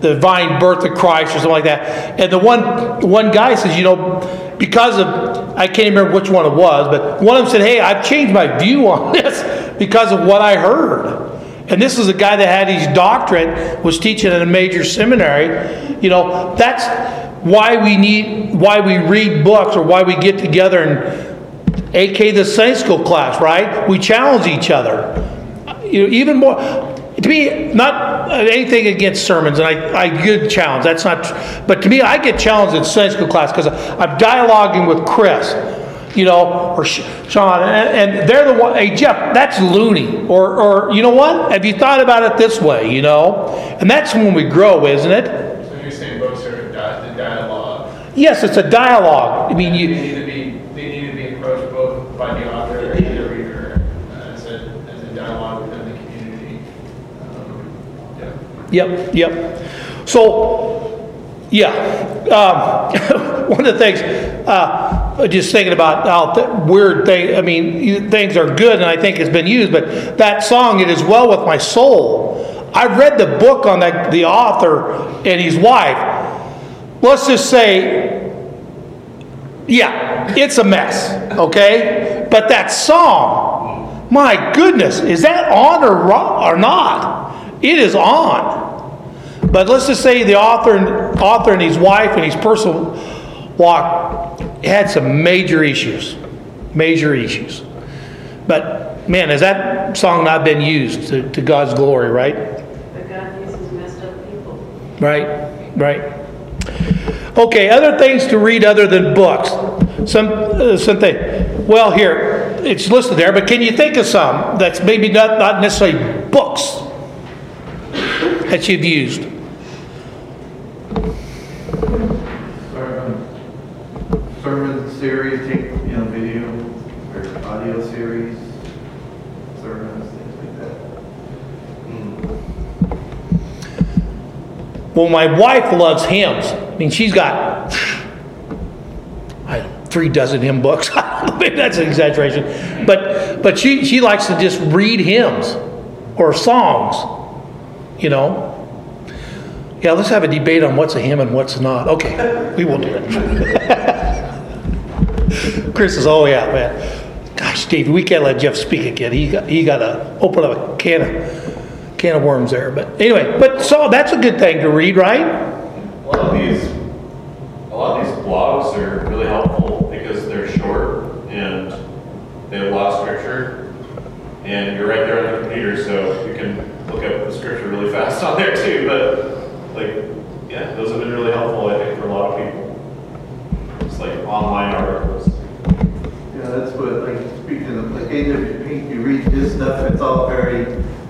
the divine birth of Christ or something like that. And the one one guy says, you know, because of I can't remember which one it was, but one of them said, "Hey, I've changed my view on this because of what I heard." And this is a guy that had his doctorate, was teaching in a major seminary. You know, that's why we need, why we read books or why we get together and, AK the Sunday school class, right? We challenge each other. You know, even more, to me, not anything against sermons, and I, I get challenged. That's not, but to me, I get challenged in Sunday school class because I'm dialoguing with Chris, you know, or Sean, and, and they're the one. Hey, Jeff, that's loony. Or, or you know what? Have you thought about it this way? You know, and that's when we grow, isn't it? So you're saying books are di- dialogue. Yes, it's a dialogue. I mean, They you. need to be, they need to be approached both by the author and the reader uh, as a, as a dialogue within the community. Um, Yeah. Yep, yep. So, yeah, um, one of the things, uh, just thinking about how th- weird thing. I mean, you- things are good, and I think it's been used. But that song, "It Is Well with My Soul," I've read the book on that, the author and his wife. Let's just say, yeah, it's a mess. Okay, but that song, my goodness, is that on or or not? It is on. But let's just say the author and author and his wife and his personal walk had some major issues, major issues. But man, has that song not been used to, to God's glory, right? But God uses messed up people. Right, right. Okay, other things to read other than books. Some uh, something. Well, here it's listed there, but can you think of some that's maybe not not necessarily books? that you've used? Sermon, sermon series, take, you know, video or audio series, sermons, things like that. Hmm. Well, my wife loves hymns. I mean, she's got three dozen hymn books. Maybe that's an exaggeration, but but she she likes to just read hymns or songs. You know. Yeah, let's have a debate on what's a hymn and what's not. Okay, we will do it. Chris is, oh yeah, man. Gosh, Steve, we can't let Jeff speak again. He got, he got to open up a can of can of worms there. But anyway, but so that's a good thing to read, right? A lot of these, a lot of these blogs are really helpful because they're short and they have a lot of scripture. And you're right there on the computer, so you can look up the scripture really fast on there too. But like, yeah, those have been really helpful, I think, for a lot of people. It's like online articles. That's what, like, speaking of, like, AW Pink, you read his stuff, it's all very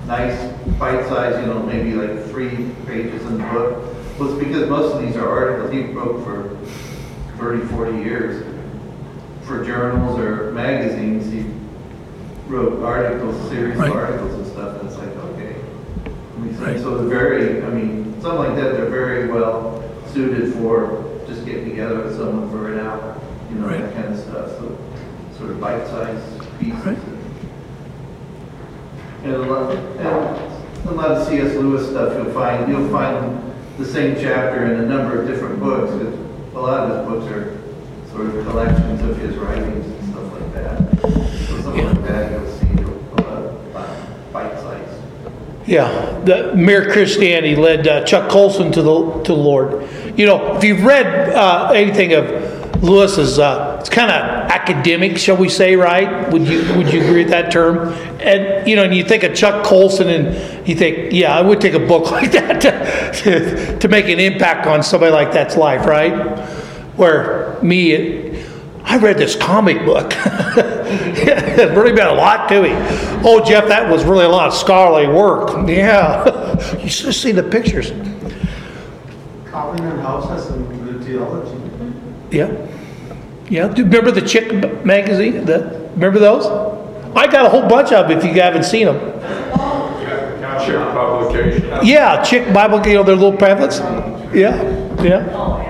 nice, bite size, you know, maybe like three pages in the book. Well, it's because most of these are articles he wrote for 30, 40 years. For journals or magazines, he wrote articles, series of articles and stuff, and it's like, okay. I mean, so- Right. So they're very, I mean, something like that, they're very well suited for just getting together with someone for an hour, you know, Right. that kind of stuff, so sort of bite-sized pieces. Right. And a lot, and a lot of C.S. Lewis stuff, you'll find, you'll find the same chapter in a number of different books, 'cause a lot of his books are sort of collections of his writings and stuff like that. So something like that, you'll see a lot of bite-sized. Yeah, the Mere Christianity led uh, Chuck Colson to the to the Lord. You know, if you've read uh, anything of Lewis's, uh, it's kind of academic, shall we say, right? Would you would you agree with that term? And you know, and you think of Chuck Colson, and you think, yeah, I would take a book like that to, to, to make an impact on somebody like that's life, right? Where me, I read this comic book. it really meant a lot to me. Oh, Jeff, that was really a lot of scholarly work. Yeah. you should have seen the pictures. Calvin and Hobbes has some good theology. Yeah. Yeah. Do you remember the Chick magazine? The, remember those? I got a whole bunch of them if you haven't seen them. Yeah, Chick Bible, you know, their little pamphlets. Yeah. Yeah.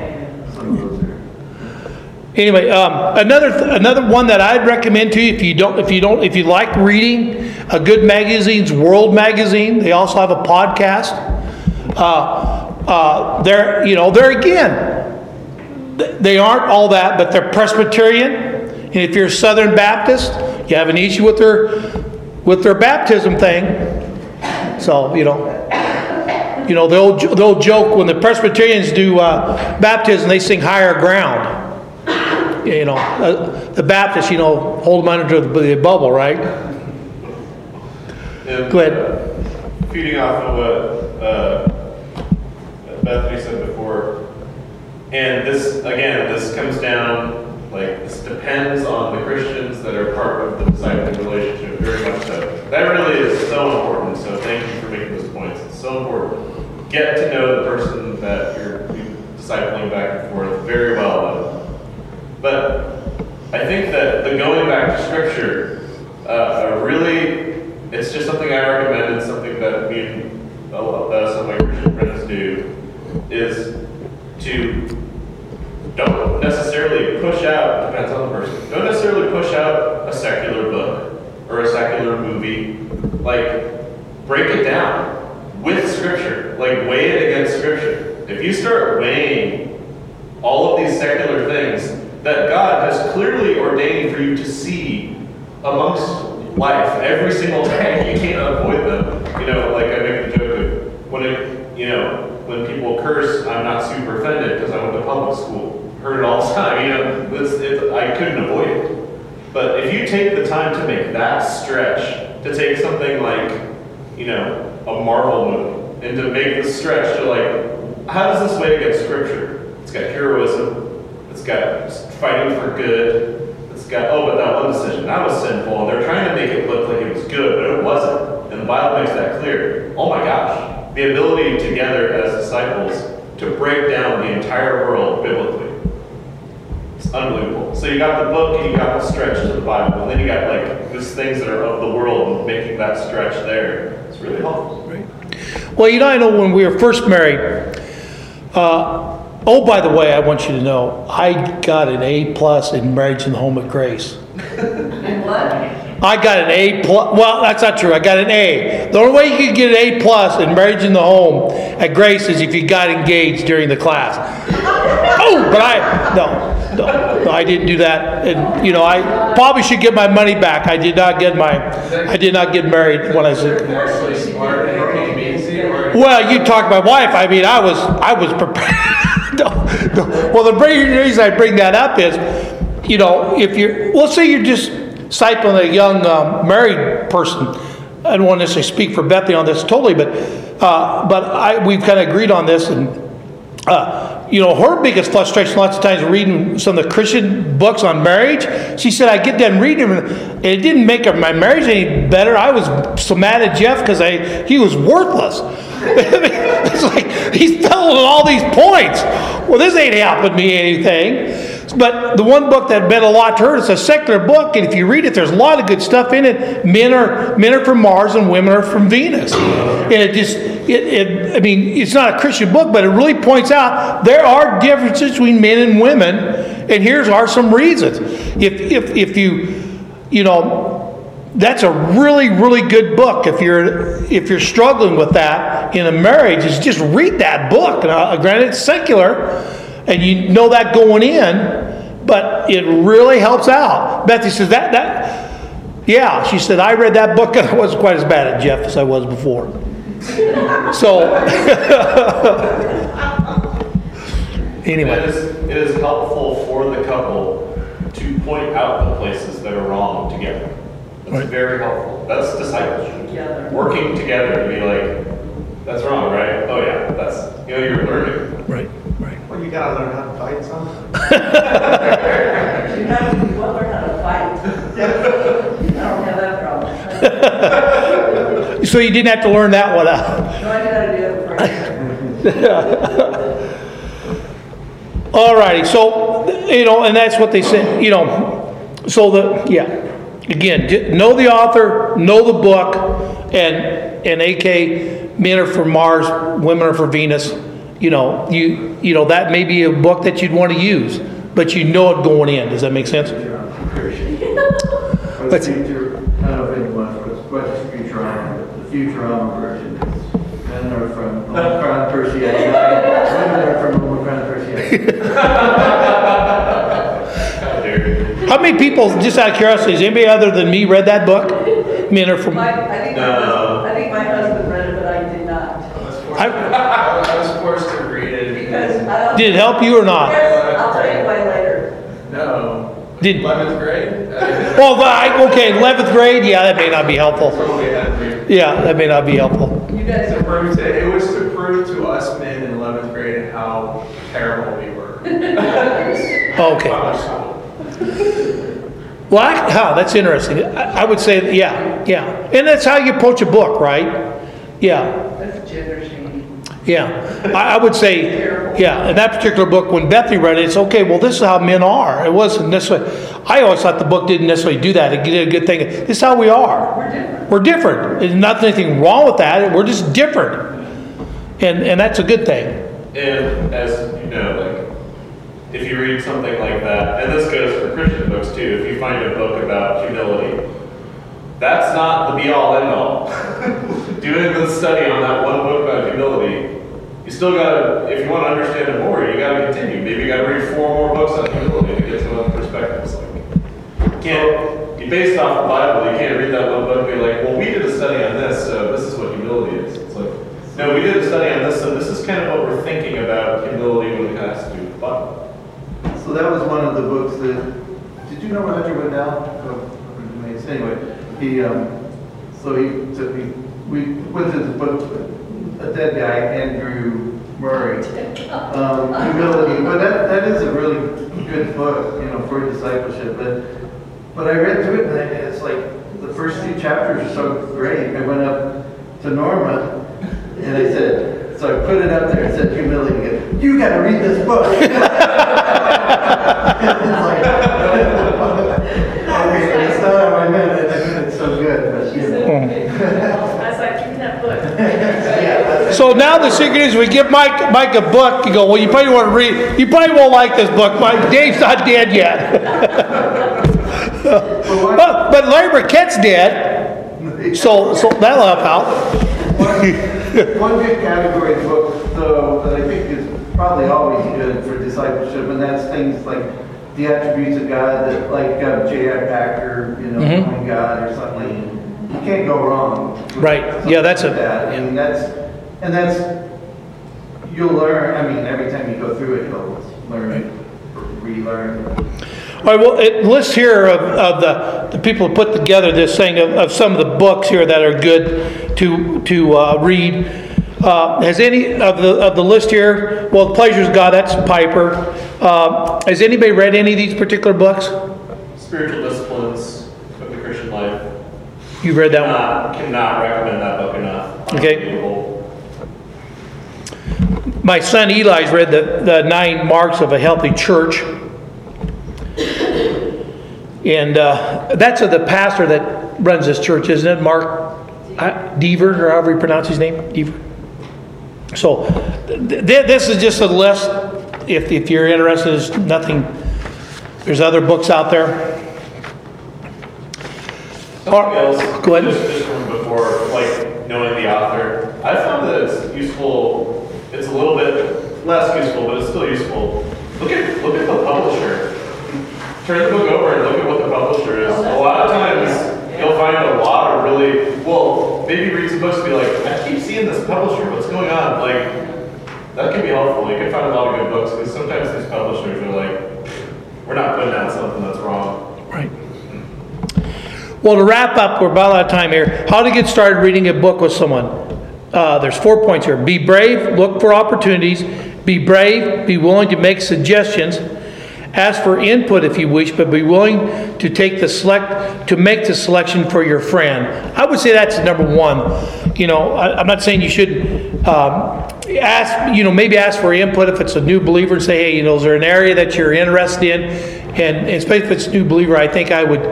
Anyway, um, another another one that I'd recommend to you if you don't if you don't if you like reading a good magazine's World Magazine. They also have a podcast. Uh, uh, they're you know they're again th- they aren't all that, but they're Presbyterian. And if you're a Southern Baptist, you have an issue with their with their baptism thing. So you know. You know, they'll, they'll joke when the Presbyterians do uh, baptism, they sing higher ground you know, uh, the Baptists, you know, hold them under the, the bubble, right? And, Go ahead. Feeding off of what uh, Bethany said before, and this, again, this comes down, like, this depends on the Christians that are part of the discipling relationship, very much so. That really is so important, so thank you for making those points. It's so important. Get to know the person that you're discipling back and forth very well. But I think that the going back to scripture, uh, really, it's just something I recommend. It's something that me and some of my Christian friends do, is to don't necessarily push out, depends on the person, don't necessarily push out a secular book or a secular movie. Like, break it down with scripture. Like, weigh it against scripture. If you start weighing all of these secular things that God has clearly ordained for you to see amongst life every single day. You can't avoid them. You know, like I make the joke of when it, you know, when people curse, I'm not super offended because I went to public school. Heard it all the time. You know, it, I couldn't avoid it. But if you take the time to make that stretch, to take something like, you know, a Marvel movie, and to make the stretch to like, how does this weigh against Scripture? It's got heroism. It's got fighting for good. It's got, oh, but that one decision, that was sinful. And they're trying to make it look like it was good, but it wasn't. And the Bible makes that clear. Oh my gosh. the ability together as disciples to break down the entire world biblically. It's unbelievable. So you got the book and you got the stretch to the Bible, and then you got like these things that are of the world making that stretch there. It's really helpful. Well, you know, I know when we were first married, uh, oh, by the way, I want you to know, I got an A plus in Marriage in the Home at Grace. And what? I got an A plus. Well, that's not true. I got an A. The only way you could get an A plus in Marriage in the Home at Grace is if you got engaged during the class. Oh, but I no, no, no, I didn't do that. And you know, I probably should get my money back. I did not get my, I did not get married when I was. Actually smart and it means or Well, you talk to my wife. I mean, I was, I was prepared. no, no. Well, the reason I bring that up is, you know, if you're, let's say you're just discipling a young um, married person. I don't want to necessarily speak for Bethany on this totally, but, uh, but I, we've kind of agreed on this, and uh, you know, her biggest frustration lots of times reading some of the Christian books on marriage. She said, I get done reading them, and it didn't make my marriage any better. I was so mad at Jeff because I he was worthless. it's like he's telling all these points. Well, this ain't helping me anything. But the one book that meant a lot to her, it's a secular book, and if you read it, there's a lot of good stuff in it. Men are men are from Mars and women are from Venus, and it just it, it I mean it's not a Christian book, but it really points out there are differences between men and women, and here's are some reasons. If if if you you know that's a really really good book if you're if you're struggling with that in a marriage is just read that book now, granted it's secular and you know that going in but it really helps out betsy says that that yeah she said i read that book and i wasn't quite as bad at jeff as i was before so anyway is, it is helpful for the couple to point out the places that are wrong together. It's Right. very helpful. That's discipleship. Together. Working together to be like, that's wrong, right? Oh yeah, that's, you know, you're learning. right right Well, you gotta learn how to fight something. You have to, you want learn how to fight. I don't have that problem. so you didn't have to learn that one out No, I know how to do it for. All righty, so, you know, and that's what they said, you know, so the, yeah. Again, know the author, know the book, and, and AK, men are for Mars, women are for Venus. You know, you, you know, that may be a book that you'd want to use, but you know it going in. Does that make sense? What's future, I don't know if anyone, what's, what's Futurama, the Futurama version men are from Omicron Persei, women are from Omicron Persei. How. How many people, just out of curiosity, has anybody other than me read that book? Men are from, My, I think, my No. husband- I think my husband read it, but I did not. I, I was forced to read it. Because I don't. Did it help you or not? I'll tell you why later. No. Did, Eleventh grade? I well, I, okay, 11th grade, yeah, that may not be helpful. totally had to read. Yeah, that may not be helpful. You guys To are. prove to, it was to prove to us men in eleventh grade how terrible we were. Okay. Well, I, how, that's interesting. I, I would say, yeah, yeah. And that's how you approach a book, right? Yeah, That's gender shaming. Yeah. I, I would say, yeah, in that particular book, when Bethany read it, it's okay, well, this is how men are. It wasn't necessarily, I always thought the book didn't necessarily do that. It did a good thing. This is how we are. We're different. We're different. There's not anything wrong with that. We're just different. And, and that's a good thing. And as you know, like, if you read something like that, and this goes for Christian books too, if you find a book about humility, that's not the be all end all. Doing the study on that one book about humility, you still gotta, if you want to understand it more, you gotta continue. Maybe you gotta read four more books on humility to get some other perspectives. Like, you can't, you based off the Bible, you can't read that one book and be like, well, we did a study on this, so this is what humility is. It's like, no, we did a study on this, so this is kind of what we're thinking about humility when it has to do with the Bible. So that was one of the books that, did you know Roger Waddell? Oh, Anyway, he, um, so he, so he, we, went with his book, a dead guy, Andrew Murray, um, humility, but that, that is a really good book, you know, for discipleship, but, but I read through it and it's like, the first two chapters are so great, I went up to Norma, And I said, so I put it up there and said humility you gotta read this book. It's like, Okay, it's not on my minute, it's so good, but you know. I was like, give me that book. Yeah, So now the secret is we give Mike, Mike a book, you go, well, you probably want to read, you probably won't like this book, Mike, Dave's not dead yet. But, but Larry Burkett's dead, so, so that'll help out. One one good category of book, though, that I think is probably always good for discipleship, and that's things like the attributes of God, that like uh, J.I. Packer, you know, knowing God or something. You can't go wrong. Right. Yeah, that's something a- like that. I mean, that's, and that's, you'll learn, I mean, every time you go through it, you'll learn, relearn. All right, well, it lists here of, of the, the people who put together this thing of, of some of the books here that are good to, to, uh, read. Uh, has any of the, of the list here, well, The Pleasures of God, that's Piper. Uh, has anybody read any of these particular books? Spiritual disciplines of the Christian life. You've read that one? Cannot, cannot recommend that book enough. Okay. My son Eli's read the, the nine marks of a healthy church. And uh, that's of the pastor that runs this church, isn't it? Mark Dever, or however you pronounce his name? Dever. So th- th- this is just a list. If, if you're interested, there's nothing, there's other books out there. Else. Go ahead. Just, just from before, like knowing the author, I found that it's useful. A little bit less useful, but it's still useful. Look at look at the publisher. Turn the book over and look at what the publisher is. A lot of times you'll find a lot of really well. Maybe read some books and be like, I keep seeing this publisher. What's going on? Like that can be helpful. You can find a lot of good books because sometimes these publishers are like, we're not putting out something that's wrong. Right. Well, to wrap up, we're about out of time here. How to get started reading a book with someone. Uh, there's four points here. Be brave, look for opportunities. Be brave, be willing to make suggestions. Ask for input if you wish, but be willing to take the select to make the selection for your friend. I would say that's number one. You know, I, I'm not saying you should um, ask. You know, maybe ask for input if it's a new believer and say, hey, you know, is there an area that you're interested in? And, and especially if it's a new believer, I think I would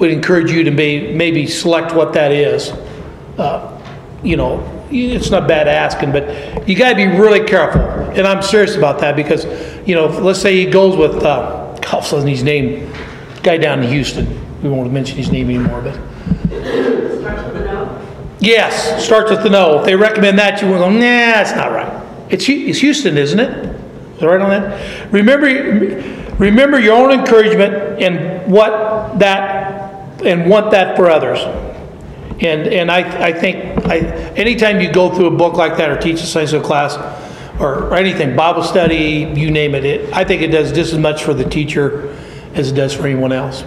would encourage you to may, maybe select what that is. Uh, you know, it's not bad asking, but you got to be really careful. And I'm serious about that because, you know, let's say he goes with, uh, God, his name, guy down in Houston. We won't mention his name anymore, but yes, starts with the no. If they recommend that, you will go, nah, that's not right. It's, it's Houston, isn't it? Is it right on that? Remember, remember your own encouragement and what that, and want that for others. And, and I, I think, I, anytime you go through a book like that or teach a science school class or, or anything, Bible study, you name it, it, I think it does just as much for the teacher as it does for anyone else.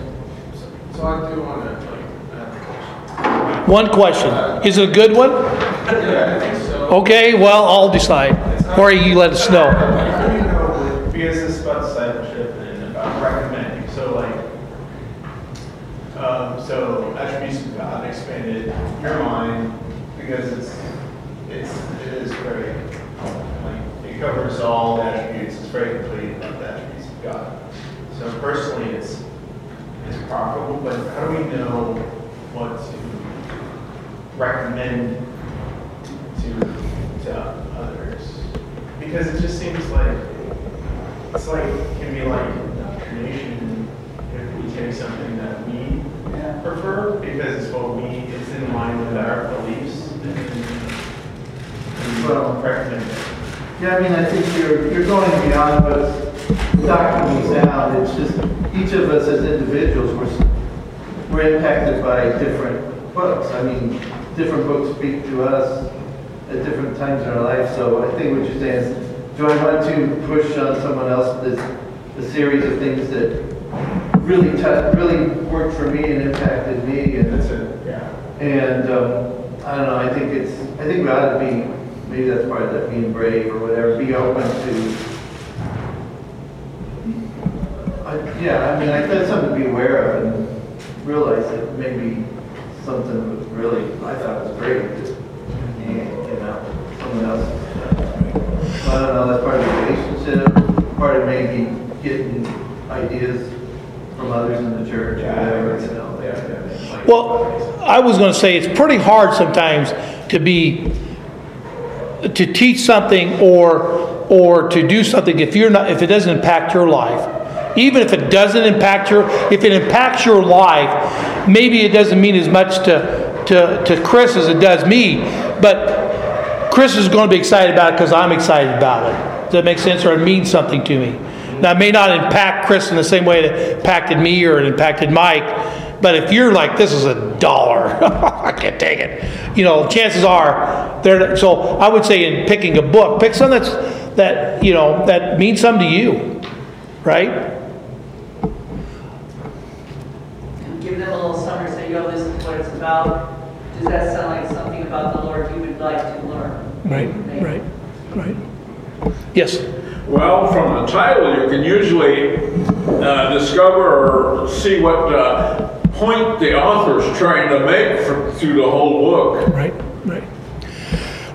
So I do want to, like, ask a question. One question, is it a good one? Yeah, I think so. Okay, well, I'll decide, or you let us know. How do you know, because this is about discipleship and about recommending, so like, um, so attributes of God expanded your mind, because it's, it's, it is very, like, it covers all attributes, it's very complete about the attributes of God. So personally, it's, it's profitable, but how do we know what to recommend to, to others? Because it just seems like, it's like, it can be like indoctrination if we take something that we prefer, because it's what we, it's in line with our beliefs, and we Well- recommend it. Yeah, I mean, I think you're, you're going beyond what's doctrinally sound. It's just, each of us as individuals, we're, we're impacted by different books. I mean, different books speak to us at different times in our life. So I think what you're saying is, do I want to push on someone else this, a series of things that really tou- really worked for me and impacted me and That's it, yeah. and um, I don't know. I think it's. I think we ought to be maybe that's part of that being brave or whatever, be open to. I, yeah, I mean, I, that's something to be aware of and realize that maybe something was really, I thought was great, just, you know, someone else. I don't know, that's part of the relationship, part of maybe getting ideas from others in the church or whatever, you know. Well, I was going to say it's pretty hard sometimes to be to teach something or, or to do something if you're not, if it doesn't impact your life. Even if it doesn't impact your, if it impacts your life, maybe it doesn't mean as much to, to, to Chris as it does me, but Chris is going to be excited about it because I'm excited about it. Does that make sense? Or it means something to me. Now, it may not impact Chris in the same way it impacted me or it impacted Mike, but if you're like, this is a dollar, I can't take it. You know, chances are, they're, so I would say in picking a book, pick something that's, that, you know, that means something to you, right? Give them a little summary, say, yo, this is what it's about. Does that sound like something about the Lord you would like to learn? Right, Maybe. right, right. Yes, Well, from the title, you can usually uh, discover or see what uh, point the author's trying to make from, through the whole book. right, right.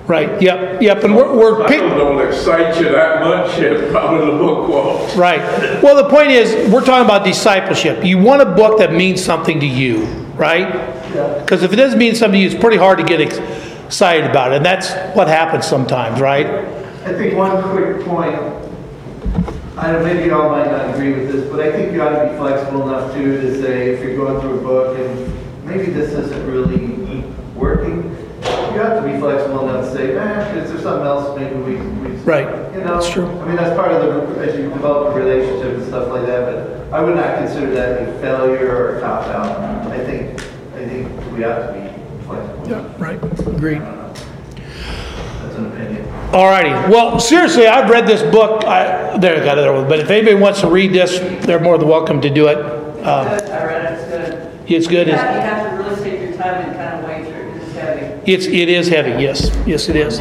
Right, yep, yep, and we're, we're pick, Title don't excite you that much, it probably the book won't. right. Well, the point is, we're talking about discipleship. You want a book that means something to you, right? Because if it doesn't mean something to you, it's pretty hard to get excited about it, and that's what happens sometimes, right? I think one quick point, I don't, maybe y'all might not agree with this, but I think you ought to be flexible enough too to say, if you're going through a book and maybe this isn't really working, you have to be flexible enough to say, eh, is there something else maybe we, we. Right, You know? that's true. I mean, that's part of the, as you develop a relationship and stuff like that, but I would not consider that a failure or a cop out. I think, I think we have to be flexible. Yeah, right, agreed. That's an opinion. All righty. Well, seriously, I've read this book. I, there, I got another one. But if anybody wants to read this, they're more than welcome to do it. Uh, Good, I read it, it's good. it's good. You have you have to really take your time and kind of wade through it's heavy. it's, it is heavy. Yes, yes, it is.